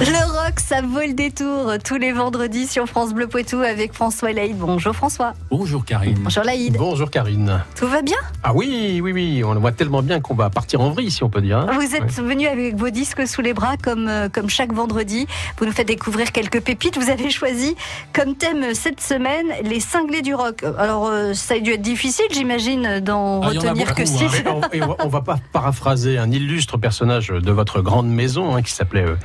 Le rock, ça vaut le détour tous les vendredis sur France Bleu Poitou avec François Laïd. Bonjour François. Bonjour Karine. Bonjour Laïd. Bonjour Karine. Tout va bien? Ah oui, oui, oui, on le voit tellement bien qu'on va partir en vrille si on peut dire. hein. Vous êtes venu avec vos disques sous les bras comme, euh, comme chaque vendredi. Vous nous faites découvrir quelques pépites. Vous avez choisi comme thème cette semaine les cinglés du rock. Alors euh, ça a dû être difficile j'imagine d'en Ah, retenir que six. hein. On, et on va- pas paraphraser un illustre personnage de votre grande maison hein, qui s'appelait euh,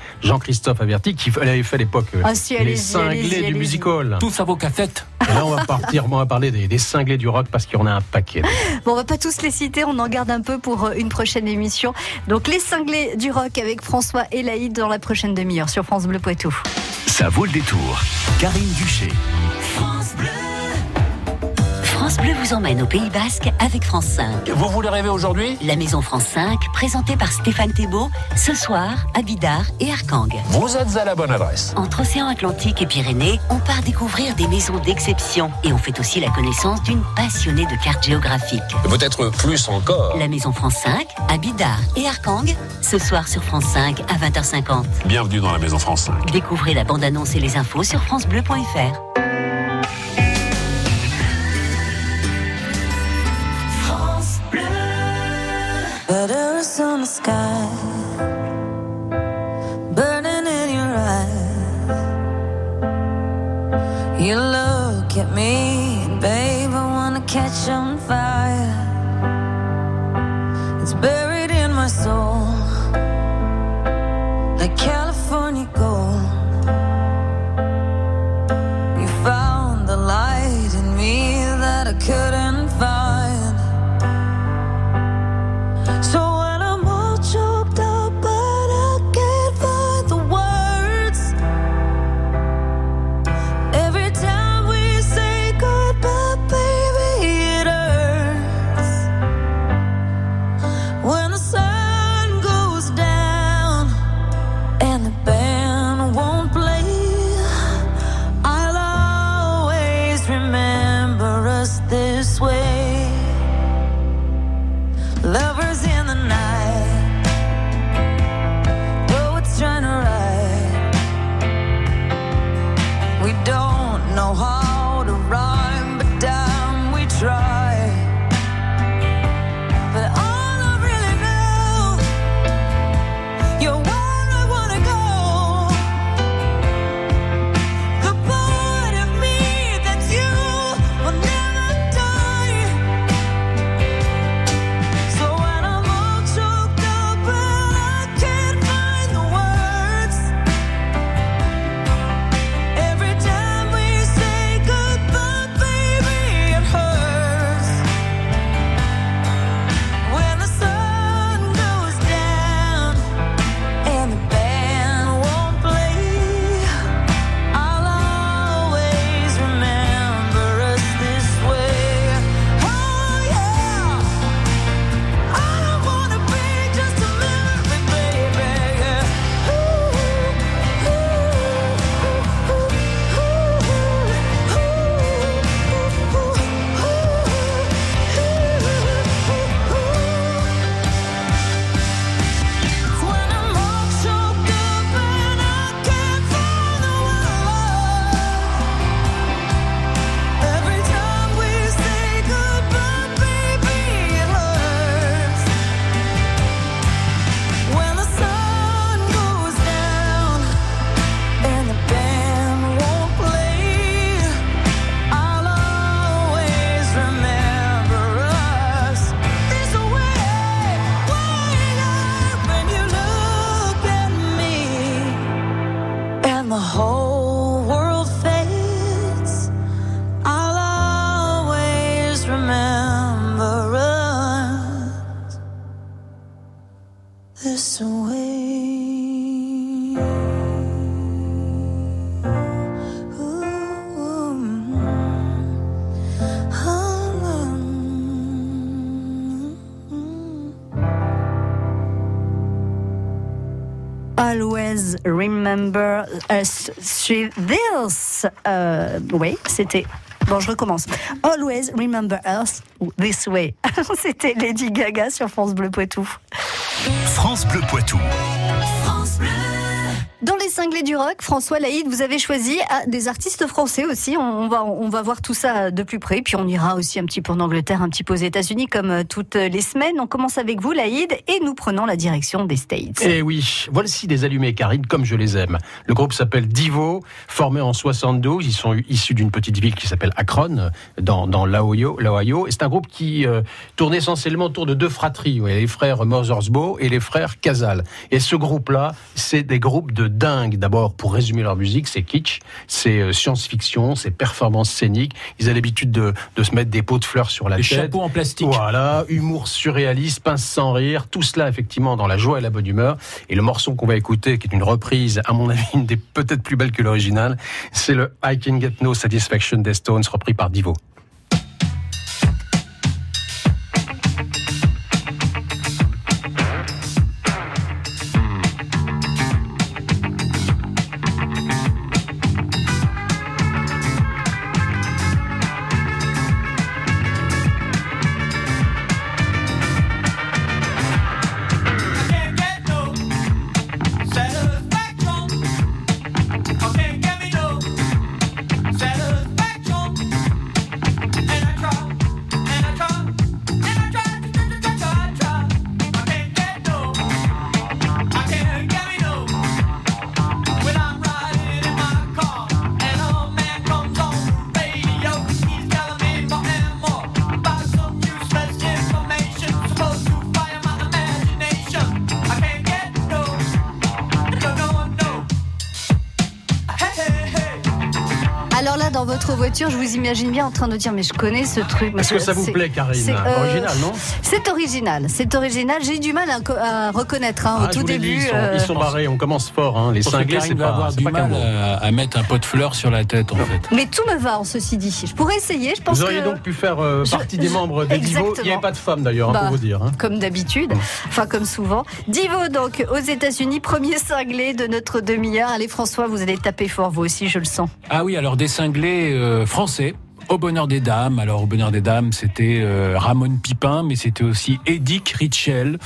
Jean-Christophe Averti, qui avait fait à l'époque euh, Ah, si, les cinglés du allez-y. music hall. Tous à vos cassettes. Et là, on va partir, on va parler des, des cinglés du rock parce qu'il y en a un paquet. Bon, on va pas tous les citer, on en garde un peu pour euh, une prochaine émission. Donc les cinglés du rock avec François et Laïd dans la prochaine demi-heure sur France Bleu Poitou. Ça vaut le détour. Karine Duché. France Bleu vous emmène au Pays Basque avec France 5. Vous voulez rêver aujourd'hui? La Maison France 5, présentée par Stéphane Thébault, ce soir à Bidart et Arcang. Vous êtes à la bonne adresse. Entre Océan Atlantique et Pyrénées, on part découvrir des maisons d'exception et on fait aussi la connaissance d'une passionnée de cartes géographiques. Peut-être plus encore. La Maison France 5, à Bidart et Arcang, ce soir sur France 5 à 20h50. Bienvenue dans la Maison France 5. Découvrez la bande-annonce et les infos sur francebleu.fr. The sky, burning in your eyes. You look at me, babe, I wanna catch on fire. It's buried in my soul, like California Always remember us through this. Euh, oui, c'était. Bon, je recommence. Always remember us this way. c'était Lady Gaga sur France Bleu Poitou. France Bleu Poitou. Les cinglés du rock, François Laïd, vous avez choisi ah, des artistes français aussi. On, va, on va voir tout ça de plus près. Puis on ira aussi un petit peu en Angleterre, un petit peu aux États-Unis, comme euh, toutes les semaines. On commence avec vous, Laïd, et nous prenons la direction des States. Eh oui, voici des allumés Karine comme je les aime. Le groupe s'appelle Divo, formé en 72. Ils sont issus d'une petite ville qui s'appelle Akron, dans, dans l'Ohio. Et c'est un groupe qui euh, tourne essentiellement autour de deux fratries, les frères Mothersbaugh et les frères Casal. Et ce groupe-là, c'est des groupes de dingue. D'abord, pour résumer leur musique, c'est kitsch, c'est euh, science-fiction, c'est performance scénique. Ils ont l'habitude de, de se mettre des pots de fleurs sur la Les tête. chapeaux en plastique. Voilà, humour surréaliste, pince sans rire, tout cela effectivement dans la joie et la bonne humeur. Et le morceau qu'on va écouter, qui est une reprise, à mon avis, une des peut-être plus belles que l'original, c'est le I Can Get No Satisfaction des Stones, repris par Divo. Alors dans votre voiture, je vous imagine bien en train de dire, mais je connais ce truc. Est-ce que ça vous plaît, Karine c'est, euh, Original, non C'est original, c'est original. J'ai eu du mal à, co- à reconnaître hein, Ah, au je tout dit, début. ils sont, euh, ils sont barrés, on commence fort. Hein. Les cinglés, c'est pas, avoir du pas mal mot. à, à mettre un pot de fleurs sur la tête, en fait. Mais tout me va, en ceci dit. Je pourrais essayer, je pense Vous auriez que... donc pu faire euh, Je- partie des je- membres des Divo. Il n'y avait pas de femmes d'ailleurs, hein, Bah, pour vous dire. Comme d'habitude, enfin comme souvent. Divo donc aux États-Unis, premier cinglé de notre demi-heure. Allez François, vous allez taper fort vous aussi, je le sens. Ah oui, alors des cinglés euh, français. Au bonheur des dames. Alors au bonheur des dames, c'était euh, Ramon Pipin, mais c'était aussi Edic Ritchell.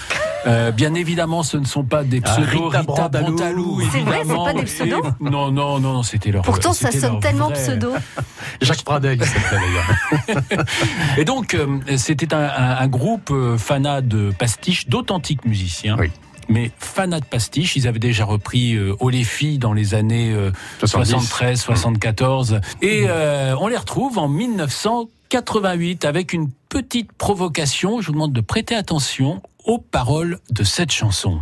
Euh, bien évidemment, ce ne sont pas des Ah, pseudos. Rita Brandalou. C'est vrai, c'est pas des pseudos Et- Non, non, non, c'était leur. Pourtant, ça sonne tellement vrai- pseudo. Jacques Pradel. Et donc, euh, c'était un, un- un groupe euh, fanat de pastiche, d'authentiques musiciens. Oui. Mais fanat de pastiche, ils avaient déjà repris euh, Oh les filles dans les années euh, 70. 73, 74. Et euh, on les retrouve en 1988 avec une petite provocation. Je vous demande de prêter attention aux paroles de cette chanson.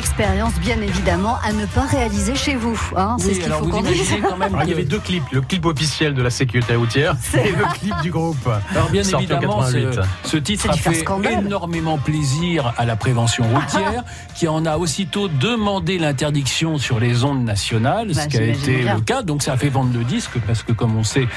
Expérience bien évidemment à ne pas réaliser chez vous. hein. C'est ce qu'il faut vous qu'on dise. imaginez quand même Alors, il y avait deux clips, le clip officiel de la sécurité routière et le clip du groupe. Alors bien évidemment, ce, 88. ce titre a fait scandale. énormément plaisir à la prévention routière, qui en a aussitôt demandé l'interdiction sur les ondes nationales, Bah, ce qui a été bien. le cas. Donc ça a fait vendre le disque, parce que comme on sait,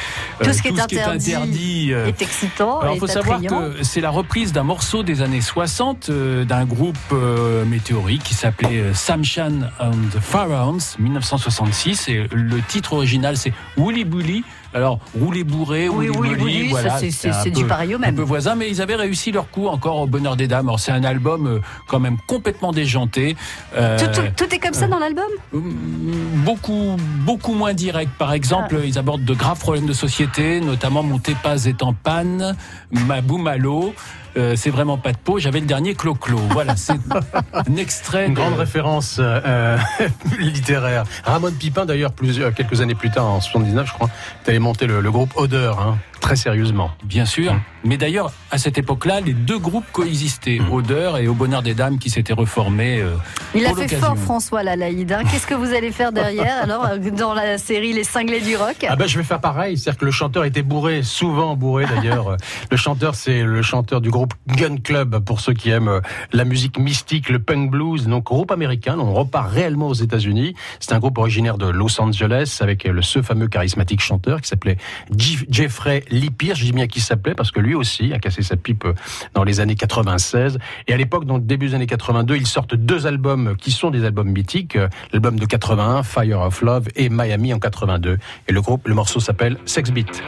euh, Tout ce qui est interdit euh, est excitant. alors, il faut savoir attrayant. que c'est la reprise d'un morceau des années 60 euh, d'un groupe euh, météorique qui s'appelait euh, Sam Shan and the Pharaohs, 1966. Et le titre original, c'est Woolly Bully. Alors, rouler bourré, Oui, Woolly Bully, oui, voilà. ça, c'est- un du pareil au un même. peu voisin, mais ils avaient réussi leur coup encore au bonheur des dames. C'est un album euh, quand même complètement déjanté. Euh, Tout, tout- tout est comme ça dans l'album? beaucoup beaucoup moins direct. Par exemple, Ah. ils abordent de graves problèmes de société, notamment mon TEPAS est en panne, ma boum à l'eau. Euh, c'est vraiment pas de peau. J'avais le dernier clo-clo. Voilà, c'est un extrait. Une de- grande référence euh, euh, littéraire. Ramon Pipin, d'ailleurs, plusieurs- quelques années plus tard, en 79, je crois, tu avais monté le, le groupe Odeur, hein, très sérieusement. Bien sûr. Mais d'ailleurs, à cette époque-là, les deux groupes coexistaient. Odeur et Au Bonheur des Dames qui s'étaient reformés. euh, Il a fait fort François Lalaïde. hein. Qu'est-ce que vous allez faire derrière alors dans la série Les Cinglés du Rock Ah ben je vais faire pareil, c'est-à-dire que le chanteur était bourré, souvent bourré d'ailleurs. le chanteur c'est le chanteur du groupe Gun Club pour ceux qui aiment euh, la musique mystique, le punk blues, donc groupe américain. On repart réellement aux États-Unis. C'est un groupe originaire de Los Angeles avec le ce fameux charismatique chanteur qui s'appelait Jif- Jeffrey Pierce. Je dis bien qu'il s'appelait parce que lui aussi a cassé sa pipe euh, dans les années 96. Et à l'époque, dans le début des années 82, ils sortent deux albums qui sont des albums mythiques. Euh, L'album de 81, Fire of Love, et Miami en 82. Et le groupe, le morceau s'appelle Sex Beat.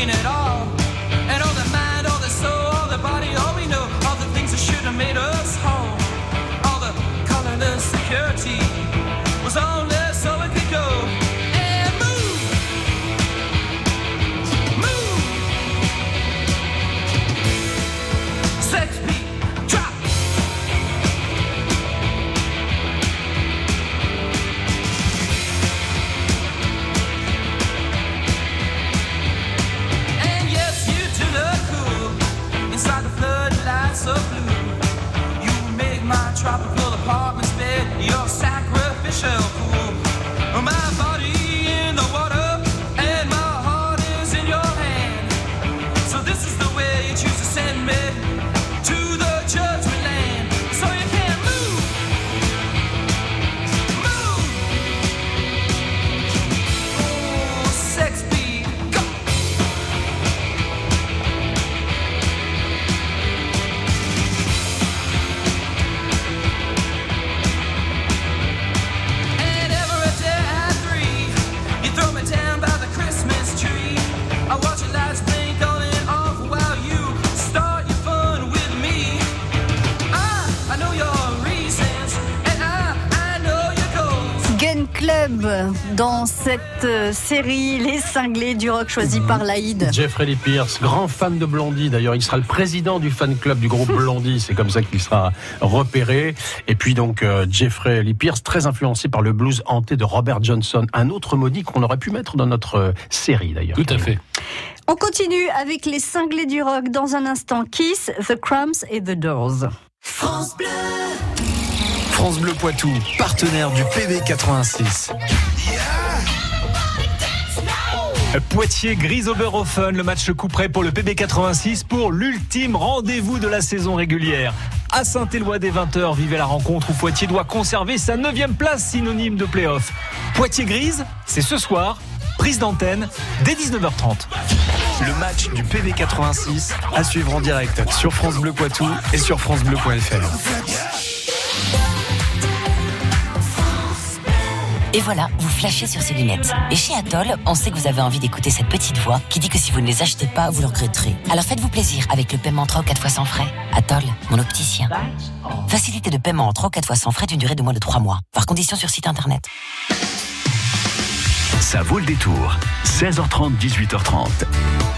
Thinking at all. Série Les Cinglés du Rock choisi par Laïd. Jeffrey Lee Pierce, grand fan de Blondie. D'ailleurs, il sera le président du fan club du groupe Blondie. C'est comme ça qu'il sera repéré. Et puis donc euh, Jeffrey Lee Pierce, très influencé par le blues hanté de Robert Johnson. Un autre maudit qu'on aurait pu mettre dans notre euh, série d'ailleurs. Tout à fait. On continue avec Les Cinglés du Rock dans un instant. Kiss, The Crumbs et The Doors. France Bleu Poitou, partenaire du PB 86. Poitiers grise Oberhofen, le match coup près pour le PB86 pour l'ultime rendez-vous de la saison régulière. À Saint-Éloi des 20h, vivez la rencontre où Poitiers doit conserver sa 9 place synonyme de play-off. Poitiers grise, c'est ce soir, prise d'antenne dès 19h30. Le match du PB86 à suivre en direct sur France Bleu Poitou et sur francebleu.fr. Et voilà, vous flashez sur ces lunettes. Et chez Atoll, on sait que vous avez envie d'écouter cette petite voix qui dit que si vous ne les achetez pas, vous le regretterez. Alors faites-vous plaisir avec le paiement en 3 ou 4 fois sans frais. Atoll, mon opticien. Facilité de paiement en 3 ou 4 fois sans frais d'une durée de moins de 3 mois. Par condition sur site internet. Ça vaut le détour. 16h30, 18h30.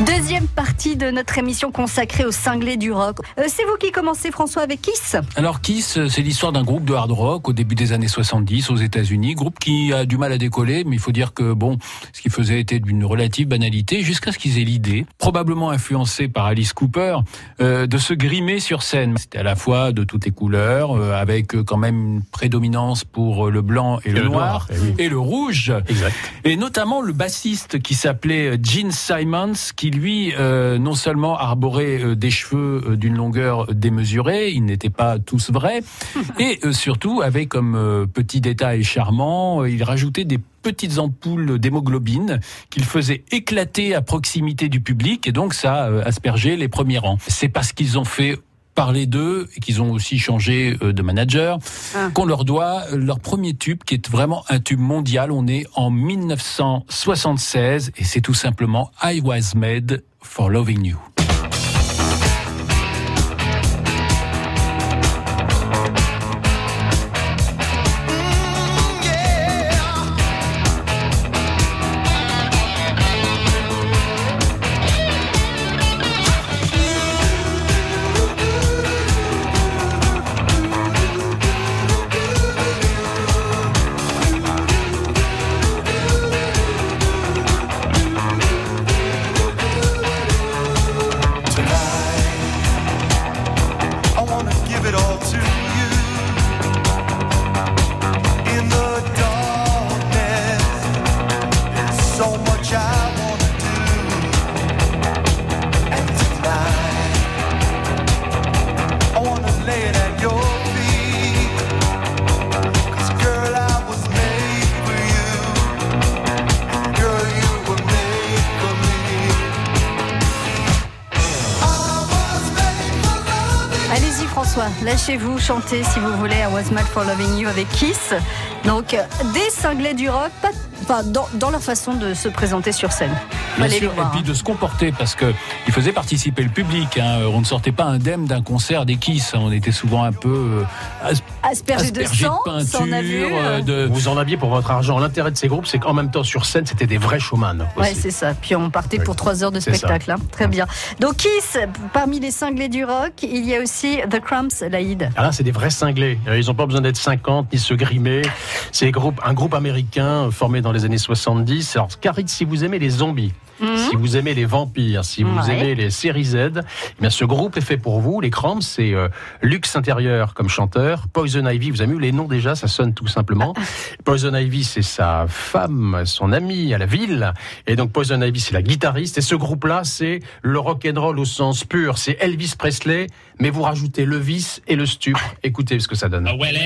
Deuxième partie de notre émission consacrée aux cinglés du rock. Euh, c'est vous qui commencez, François, avec Kiss Alors Kiss, euh, c'est l'histoire d'un groupe de hard rock au début des années 70 aux États-Unis, groupe qui a du mal à décoller, mais il faut dire que bon, ce qu'ils faisaient était d'une relative banalité jusqu'à ce qu'ils aient l'idée, probablement influencé par Alice Cooper, euh, de se grimer sur scène. C'était à la fois de toutes les couleurs, euh, avec quand même une prédominance pour le blanc et, le, le noir, noir, eh oui. et le rouge. Exact. Et Et notamment le bassiste qui s'appelait Gene Simons, qui lui, euh, non seulement arborait euh, des cheveux euh, d'une longueur démesurée, ils n'étaient pas tous vrais, et euh, surtout avait comme euh, petit détail charmant, euh, il rajoutait des petites ampoules d'hémoglobine qu'il faisait éclater à proximité du public, et donc ça euh, aspergeait les premiers rangs. C'est parce qu'ils ont fait parler d'eux et qu'ils ont aussi changé euh, de manager, Ah. qu'on leur doit leur premier tube qui est vraiment un tube mondial. On est en 1976 et c'est tout simplement I Was Made for Loving You. Lâchez-vous, chantez si vous voulez I Was Made for Loving You avec Kiss. Donc euh, des cinglés du rock, pas, dans, dans leur façon de se présenter sur scène. Bien sûr, et puis hein. de se comporter parce que il faisait participer le public. hein. On ne sortait pas indemne d'un concert des Kiss. On était souvent un peu euh, as- Aspergé de sang, de a vu. peinture, euh, de Vous en aviez pour votre argent. L'intérêt de ces groupes, c'est qu'en même temps, sur scène, c'était des vrais showman. Ouais, aussi. c'est ça. Puis on partait pour trois heures de spectacle. hein. Très bien. Donc Kiss, parmi les cinglés du rock, il y a aussi The Cramps, Laïd. Ah là, c'est des vrais cinglés. Euh, Ils n'ont pas besoin d'être 50 ni se grimer. C'est un groupe, américain euh, formé dans les années 70. Alors, Carit, si vous aimez les zombies, si vous aimez les vampires, si vous Mhm. Ouais. aimez les séries Z, eh bien, ce groupe est fait pour vous. Les Cramps, c'est euh, Lux Intérieur comme chanteur, Poison Ivy, vous avez vu les noms déjà, ça sonne tout simplement. Poison Ivy, c'est sa femme, son amie à la ville. Et donc Poison Ivy, c'est la guitariste. Et ce groupe-là, c'est le rock and roll au sens pur. C'est Elvis Presley, mais vous rajoutez le vice et le stup. Écoutez ce que ça donne. Well,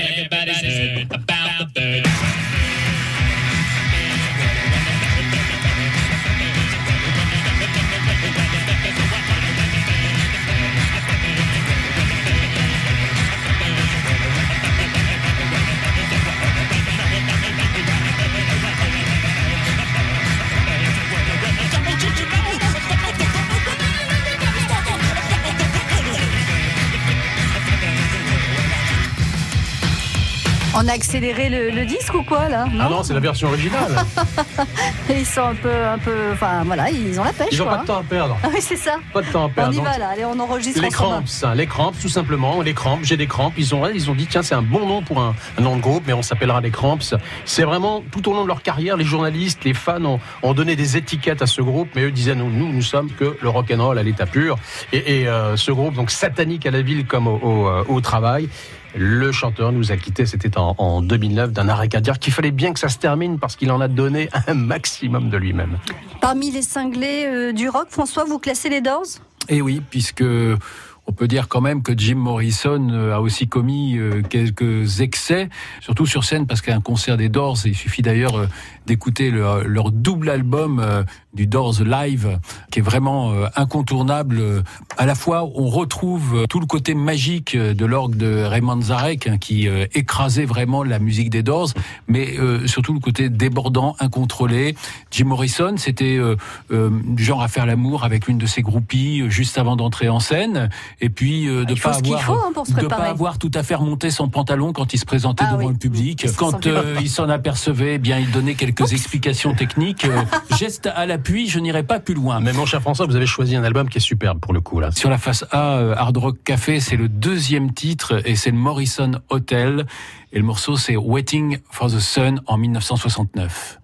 On a accéléré le, le disque ou quoi là Ah non, c'est la version originale. Ils sont un peu, un peu, enfin voilà, ils ont la pêche. Ils n'ont pas de temps à perdre. Ah oui, c'est ça. Pas de temps à On perdre. y Donc, va là. Allez, on enregistre Les cramps, hein, les cramps, tout simplement, les cramps. J'ai des cramps. Ils ont, ils ont dit tiens, c'est un bon nom pour un, un nom de groupe, mais on s'appellera les cramps. C'est vraiment tout au long de leur carrière, les journalistes, les fans ont, ont donné des étiquettes à ce groupe, mais eux disaient nous, nous, nous sommes que le rock and roll à l'état pur. Et, et, euh, ce groupe, donc satanique à la ville comme au, au, euh, au travail. Le chanteur nous a quittés, c'était en, en 2009, d'un arrêt cardiaque qu'il fallait bien que ça se termine parce qu'il en a donné un maximum de lui-même. Parmi les cinglés euh, du rock, François, vous classez les Doors? Et oui, puisque on peut dire quand même que Jim Morrison euh, a aussi commis euh, quelques excès, surtout sur scène, parce qu'un concert des Doors, il suffit d'ailleurs euh, d'écouter leur, leur double album euh, du Doors Live, qui est vraiment euh, incontournable. À la fois, on retrouve euh, tout le côté magique de l'orgue de Raymond Zarek, hein, qui euh, écrasait vraiment la musique des Doors, mais surtout le côté débordant, incontrôlé. Jim Morrison, c'était du genre à faire l'amour avec l'une de ses groupies juste avant d'entrer en scène, et puis de Il faut pas avoir faut, hein, de pas avoir tout à fait remonté son pantalon quand il se présentait Ah devant oui. le public. Quand il s'en apercevait, eh bien il donnait quelques explications techniques. Euh, geste à l'appui, je n'irai pas plus loin. Mais mon cher François, vous avez choisi un album qui est superbe pour le coup là. Sur la face A, euh, Hard Rock Café, c'est le deuxième titre et c'est le Morrison Hotel. Et le morceau, c'est Waiting for the Sun en 1969.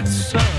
it's so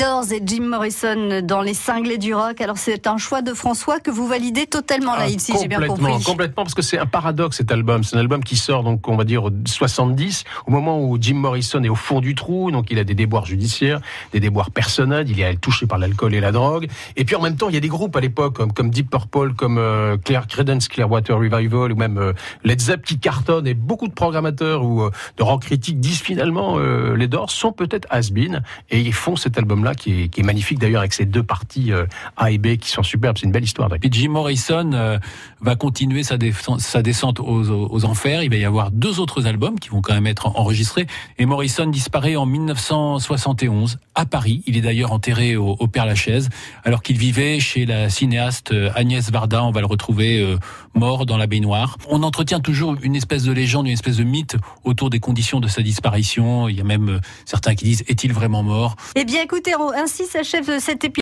Doors et Jim Morrison dans les cinglés du rock. Alors c'est un choix de François que vous validez totalement là, Ah, ici, j'ai bien compris. complètement, parce que c'est un paradoxe cet album. C'est un album qui sort donc on va dire au 70, au moment où Jim Morrison est au fond du trou, donc il a des déboires judiciaires, des déboires personnels, il est touché par l'alcool et la drogue. Et puis en même temps, il y a des groupes à l'époque comme, comme Deep Purple, comme euh, Claire Credence Clearwater Revival ou même euh, Led Zepp qui cartonnent. Et beaucoup de programmateurs ou euh, de rock critiques disent finalement euh, les Doors sont peut-être has-been et ils font cet album-là qui est, qui est magnifique d'ailleurs avec ces deux parties euh, A et B qui sont superbes. C'est une belle histoire. Et Jim Morrison euh, va continuer sa, descente aux, aux enfers. Il va y avoir deux autres albums qui vont quand même être enregistrés. Et Morrison disparaît en 1971 à Paris. Il est d'ailleurs enterré au, au Père Lachaise, alors qu'il vivait chez la cinéaste euh, Agnès Varda. On va le retrouver euh, mort dans la baignoire. On entretient toujours une espèce de légende, une espèce de mythe autour des conditions de sa disparition. Il y a même certains qui disent est-il vraiment mort? Eh bien écoutez, ainsi s'achève cet épisode.